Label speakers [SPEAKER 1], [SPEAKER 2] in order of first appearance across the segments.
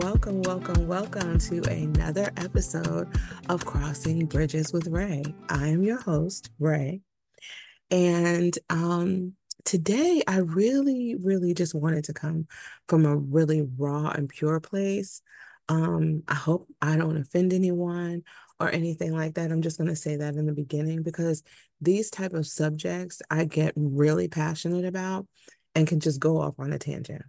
[SPEAKER 1] Welcome, welcome, welcome to another episode of Crossing Bridges with Ray. I am your host, Ray. And um, today I really, really just wanted to come from a really raw and pure place. Um, I hope I don't offend anyone or anything like that. I'm just going to say that in the beginning because these type of subjects I get really passionate about and can just go off on a tangent.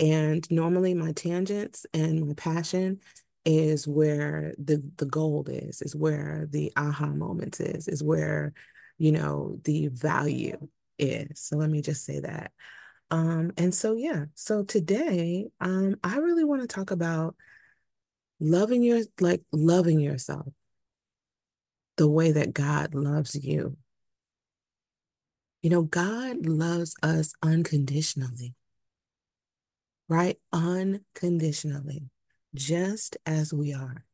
[SPEAKER 1] And normally my tangents and my passion is where the the gold is, is where the aha moments is, is where, you know, the value is. So let me just say that. Um, and so yeah, so today, um, I really want to talk about loving your like loving yourself the way that God loves you. You know, God loves us unconditionally right? Unconditionally, just as we are.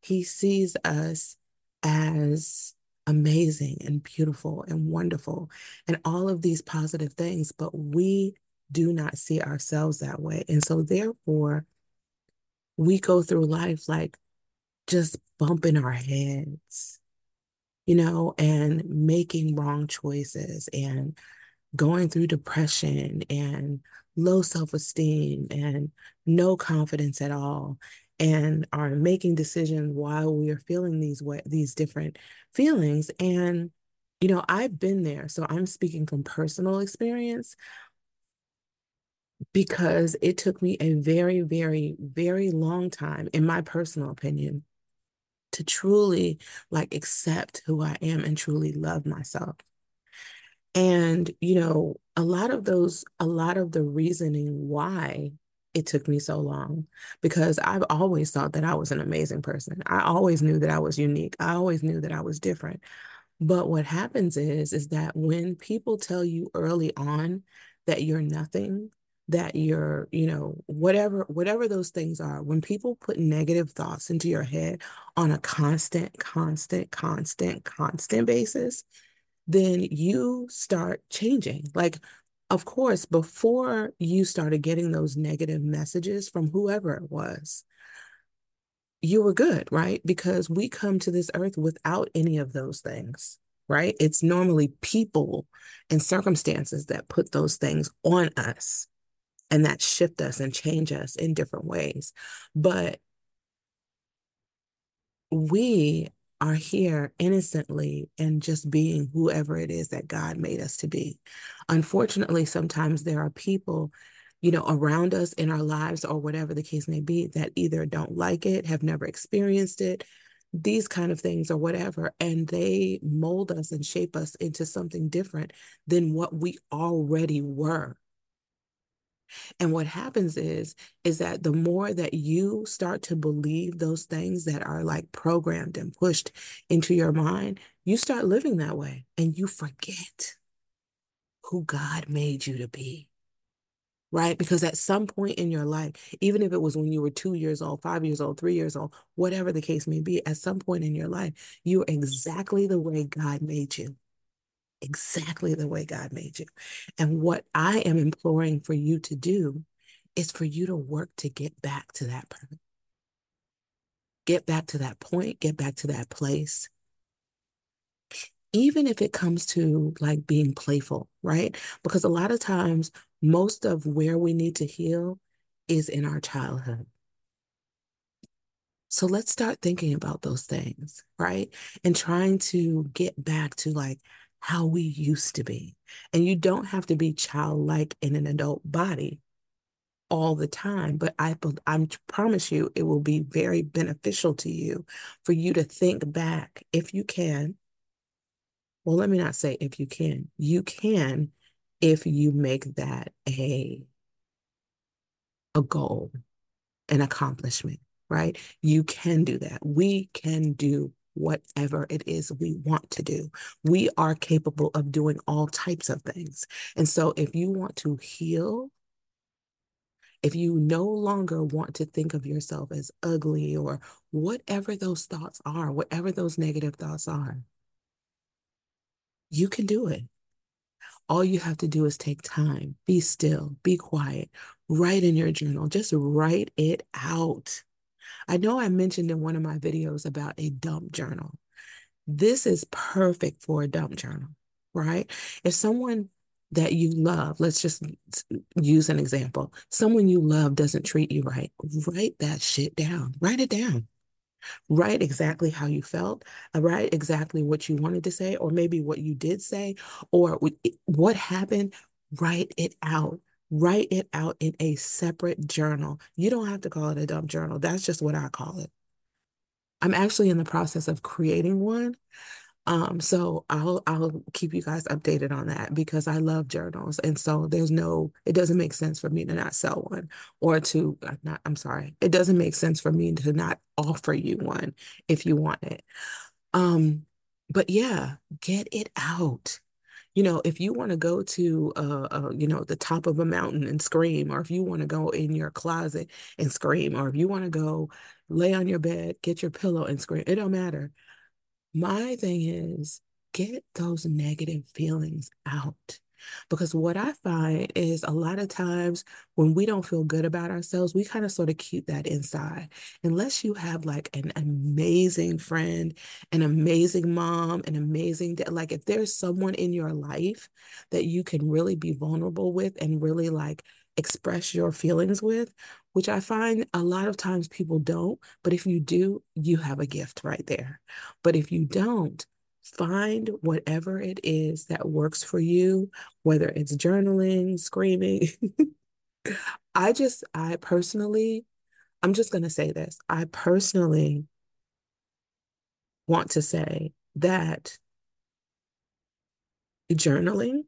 [SPEAKER 1] He sees us as amazing and beautiful and wonderful and all of these positive things, but we do not see ourselves that way. And so, therefore, we go through life like just bumping our heads, you know, and making wrong choices and going through depression and low self esteem and no confidence at all and are making decisions while we are feeling these way, these different feelings. And you know I've been there so I'm speaking from personal experience because it took me a very very very long time in my personal opinion to truly like accept who I am and truly love myself and, you know, a lot of those, a lot of the reasoning why it took me so long, because I've always thought that I was an amazing person. I always knew that I was unique. I always knew that I was different. But what happens is, is that when people tell you early on that you're nothing, that you're, you know, whatever, whatever those things are, when people put negative thoughts into your head on a constant, constant, constant, constant basis, then you start changing. Like, of course, before you started getting those negative messages from whoever it was, you were good, right? Because we come to this earth without any of those things, right? It's normally people and circumstances that put those things on us and that shift us and change us in different ways. But we are here innocently and just being whoever it is that God made us to be. Unfortunately, sometimes there are people, you know, around us in our lives or whatever the case may be that either don't like it, have never experienced it, these kind of things or whatever, and they mold us and shape us into something different than what we already were. And what happens is, is that the more that you start to believe those things that are like programmed and pushed into your mind, you start living that way and you forget who God made you to be. Right? Because at some point in your life, even if it was when you were two years old, five years old, three years old, whatever the case may be, at some point in your life, you're exactly the way God made you exactly the way God made you. And what I am imploring for you to do is for you to work to get back to that point. Get back to that point, get back to that place. Even if it comes to like being playful, right? Because a lot of times, most of where we need to heal is in our childhood. So let's start thinking about those things, right? And trying to get back to like, how we used to be. And you don't have to be childlike in an adult body all the time, but I, I promise you it will be very beneficial to you for you to think back if you can. Well, let me not say if you can. You can if you make that a a goal, an accomplishment, right? You can do that. We can do whatever it is we want to do. We are capable of doing all types of things. And so if you want to heal, if you no longer want to think of yourself as ugly or whatever those thoughts are, whatever those negative thoughts are, you can do it. all you have to do is take time, be still, be quiet, write in your journal, just write it out. I know I mentioned in one of my videos about a dump journal. This is perfect for a dump journal, right? If someone that you love, let's just use an example. Someone you love doesn't treat you right. Write that shit down. Write it down. Write exactly how you felt, uh, write exactly what you wanted to say, or maybe what you did say, or what happened. Write it out. Write it out in a separate journal. You don't have to call it a dump journal. That's just what I call it. I'm actually in the process of creating one. Um, so I'll I'll keep you guys updated on that because I love journals. And so there's no, it doesn't make sense for me to not sell one or to uh, not, I'm sorry, it doesn't make sense for me to not offer you one if you want it. Um, but yeah, get it out. You know, if you want to go to uh, uh, you know, the top of a mountain and scream, or if you want to go in your closet and scream, or if you want to go lay on your bed, get your pillow and scream, it don't matter my thing is get those negative feelings out. Because what I find is a lot of times when we don't feel good about ourselves, we kind of sort of keep that inside. Unless you have like an amazing friend, an amazing mom, an amazing dad, like if there's someone in your life that you can really be vulnerable with and really like express your feelings with, which I find a lot of times people don't. But if you do, you have a gift right there. But if you don't, find whatever it is that works for you, whether it's journaling, screaming. I just, I personally, I'm just going to say this. I personally want to say that journaling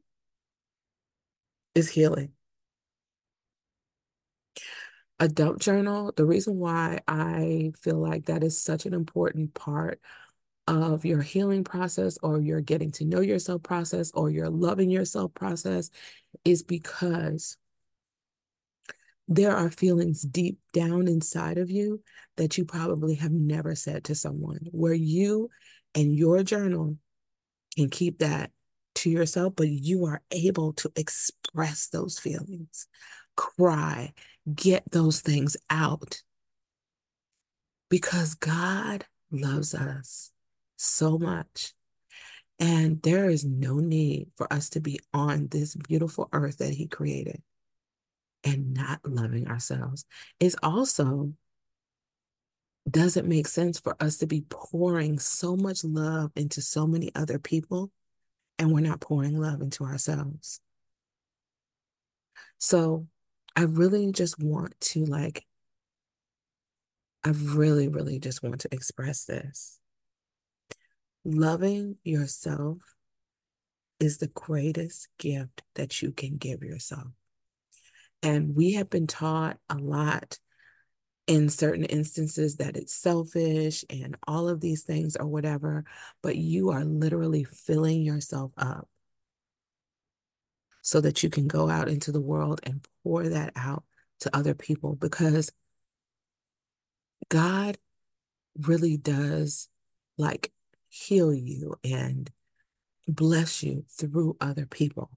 [SPEAKER 1] is healing a dump journal, the reason why I feel like that is such an important part of your healing process or your getting to know yourself process or your loving yourself process is because there are feelings deep down inside of you that you probably have never said to someone, where you and your journal can keep that to yourself, but you are able to express those feelings, cry, get those things out. Because God loves us so much. And there is no need for us to be on this beautiful earth that He created and not loving ourselves. It's also doesn't make sense for us to be pouring so much love into so many other people and we're not pouring love into ourselves. So I really just want to like, I really, really just want to express this. Loving yourself is the greatest gift that you can give yourself. And we have been taught a lot in certain instances that it's selfish and all of these things or whatever, but you are literally filling yourself up so that you can go out into the world and pour that out to other people because God really does like heal you and bless you through other people.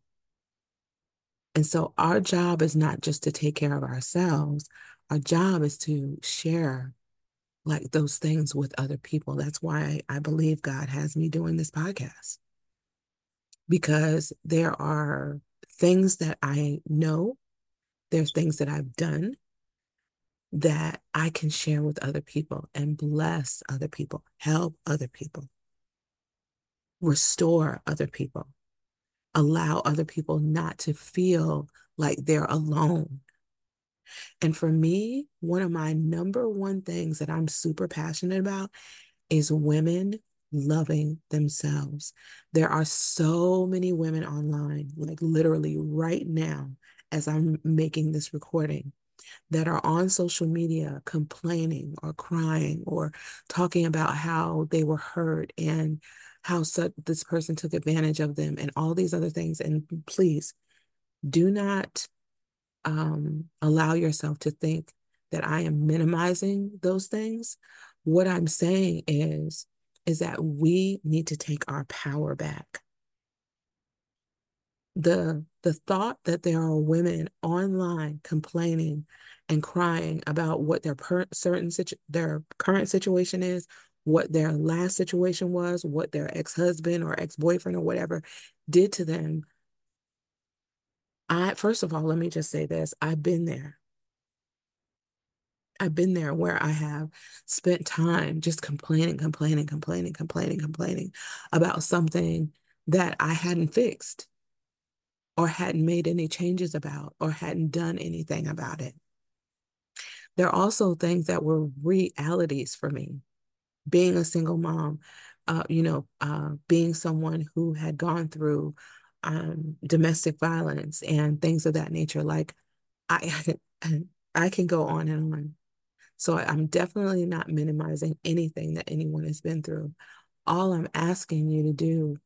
[SPEAKER 1] And so our job is not just to take care of ourselves, our job is to share like those things with other people. That's why I believe God has me doing this podcast because there are things that I know, there's things that I've done that I can share with other people and bless other people, help other people, restore other people, allow other people not to feel like they're alone. And for me, one of my number one things that I'm super passionate about is women loving themselves. There are so many women online, like literally right now, as I'm making this recording, that are on social media complaining or crying or talking about how they were hurt and how such, this person took advantage of them and all these other things. And please do not um, allow yourself to think that I am minimizing those things. What I'm saying is is that we need to take our power back. the the thought that there are women online complaining and crying about what their per- certain situ- their current situation is, what their last situation was, what their ex-husband or ex-boyfriend or whatever did to them. I first of all, let me just say this. I've been there. I've been there where I have spent time just complaining, complaining, complaining, complaining, complaining about something that I hadn't fixed or hadn't made any changes about or hadn't done anything about it. There are also things that were realities for me. Being a single mom, uh, you know, uh, being someone who had gone through um, domestic violence and things of that nature. Like I, I can go on and on. So I'm definitely not minimizing anything that anyone has been through. All I'm asking you to do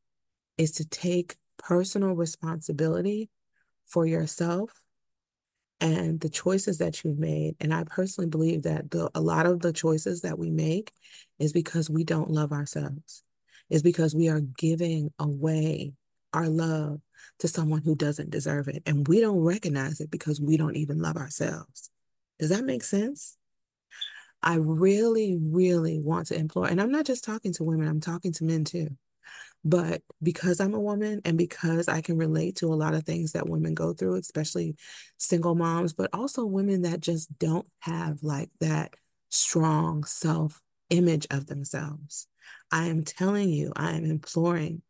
[SPEAKER 1] is to take personal responsibility for yourself and the choices that you've made. And I personally believe that the, a lot of the choices that we make is because we don't love ourselves, is because we are giving away our love to someone who doesn't deserve it. And we don't recognize it because we don't even love ourselves. Does that make sense? I really, really want to implore, and I'm not just talking to women, I'm talking to men too. But because I'm a woman and because I can relate to a lot of things that women go through, especially single moms, but also women that just don't have like that strong self image of themselves. I am telling you, I am imploring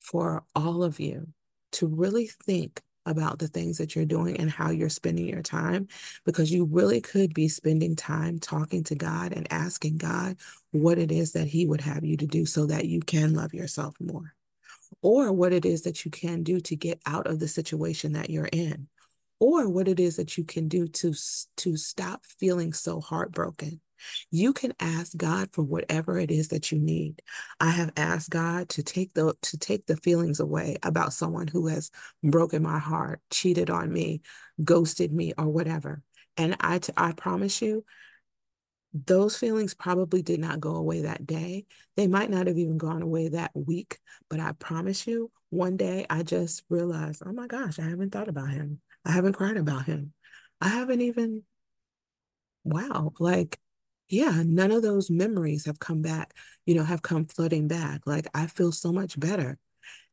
[SPEAKER 1] for all of you to really think about the things that you're doing and how you're spending your time because you really could be spending time talking to God and asking God what it is that He would have you to do so that you can love yourself more, or what it is that you can do to get out of the situation that you're in, or what it is that you can do to, to stop feeling so heartbroken you can ask God for whatever it is that you need. I have asked God to take the to take the feelings away about someone who has broken my heart, cheated on me, ghosted me or whatever. And I t- I promise you those feelings probably did not go away that day. They might not have even gone away that week, but I promise you, one day I just realized, oh my gosh, I haven't thought about him. I haven't cried about him. I haven't even, wow, like yeah, none of those memories have come back, you know, have come flooding back. Like I feel so much better.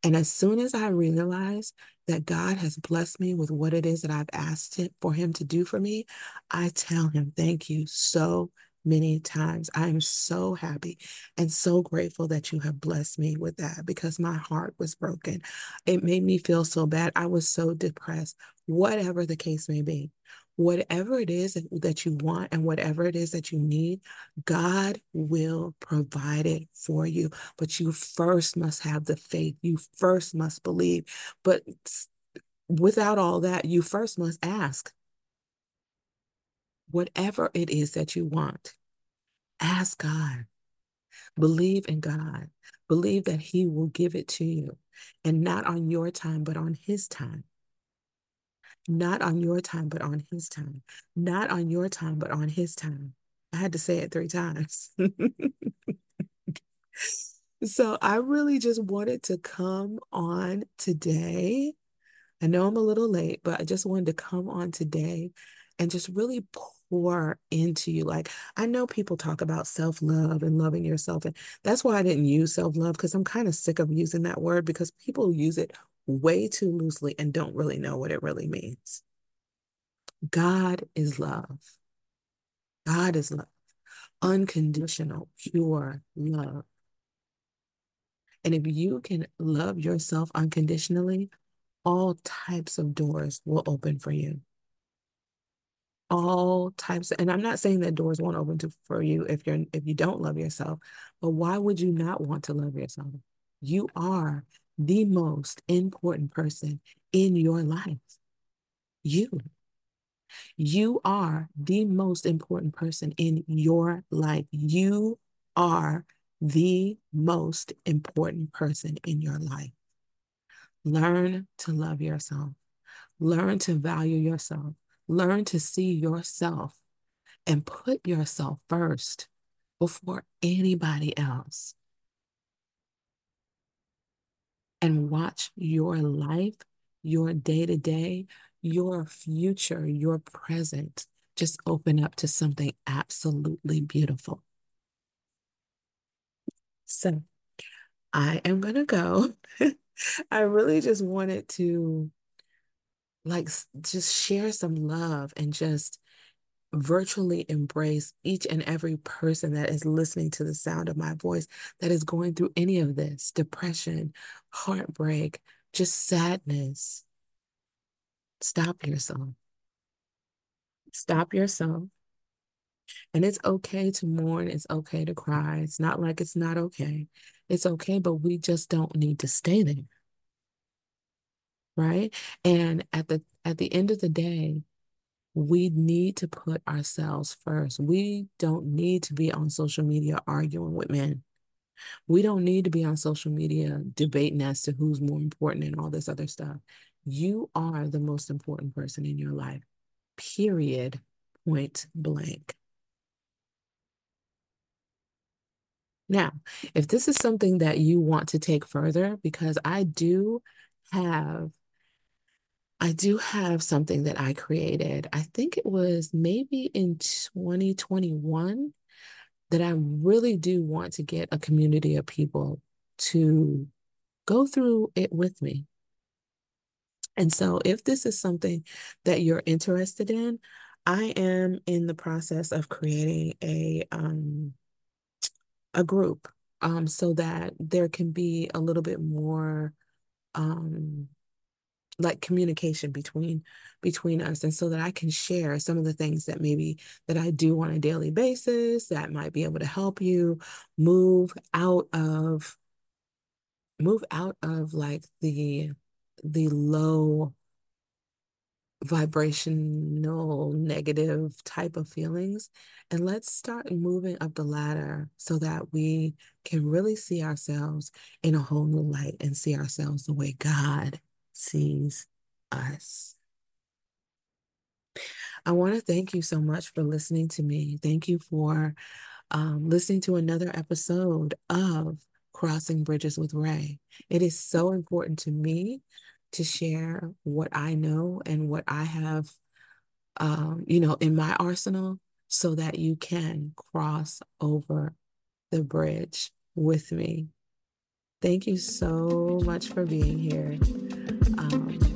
[SPEAKER 1] And as soon as I realize that God has blessed me with what it is that I've asked him, for him to do for me, I tell him, thank you so many times. I am so happy and so grateful that you have blessed me with that because my heart was broken. It made me feel so bad. I was so depressed, whatever the case may be whatever it is that you want and whatever it is that you need, God will provide it for you. But you first must have the faith. You first must believe. But without all that, you first must ask. Whatever it is that you want, ask God. Believe in God. Believe that He will give it to you and not on your time, but on His time. Not on your time, but on his time. Not on your time, but on his time. I had to say it three times. so I really just wanted to come on today. I know I'm a little late, but I just wanted to come on today and just really pour into you. Like, I know people talk about self love and loving yourself. And that's why I didn't use self love because I'm kind of sick of using that word because people use it way too loosely and don't really know what it really means. God is love. God is love. Unconditional, pure love. And if you can love yourself unconditionally, all types of doors will open for you. All types, and I'm not saying that doors won't open to, for you if you're if you don't love yourself, but why would you not want to love yourself? You are the most important person in your life. You. You are the most important person in your life. You are the most important person in your life. Learn to love yourself. Learn to value yourself. Learn to see yourself and put yourself first before anybody else. And watch your life, your day to day, your future, your present just open up to something absolutely beautiful. So I am going to go. I really just wanted to like just share some love and just virtually embrace each and every person that is listening to the sound of my voice that is going through any of this depression, heartbreak, just sadness. Stop yourself. Stop yourself. And it's okay to mourn. It's okay to cry. It's not like it's not okay. It's okay, but we just don't need to stay there. Right? And at the at the end of the day, we need to put ourselves first. We don't need to be on social media arguing with men. We don't need to be on social media debating as to who's more important and all this other stuff. You are the most important person in your life, period, point blank. Now, if this is something that you want to take further, because I do have I do have something that I created. I think it was maybe in 2021 that I really do want to get a community of people to go through it with me. And so, if this is something that you're interested in, I am in the process of creating a um, a group um, so that there can be a little bit more um, like communication between between us and so that I can share some of the things that maybe that I do on a daily basis that might be able to help you move out of move out of like the the low vibrational negative type of feelings and let's start moving up the ladder so that we can really see ourselves in a whole new light and see ourselves the way God sees us. I want to thank you so much for listening to me. Thank you for um, listening to another episode of Crossing Bridges with Ray. It is so important to me to share what I know and what I have, um, you know, in my arsenal so that you can cross over the bridge with me. Thank you so much for being here. Um,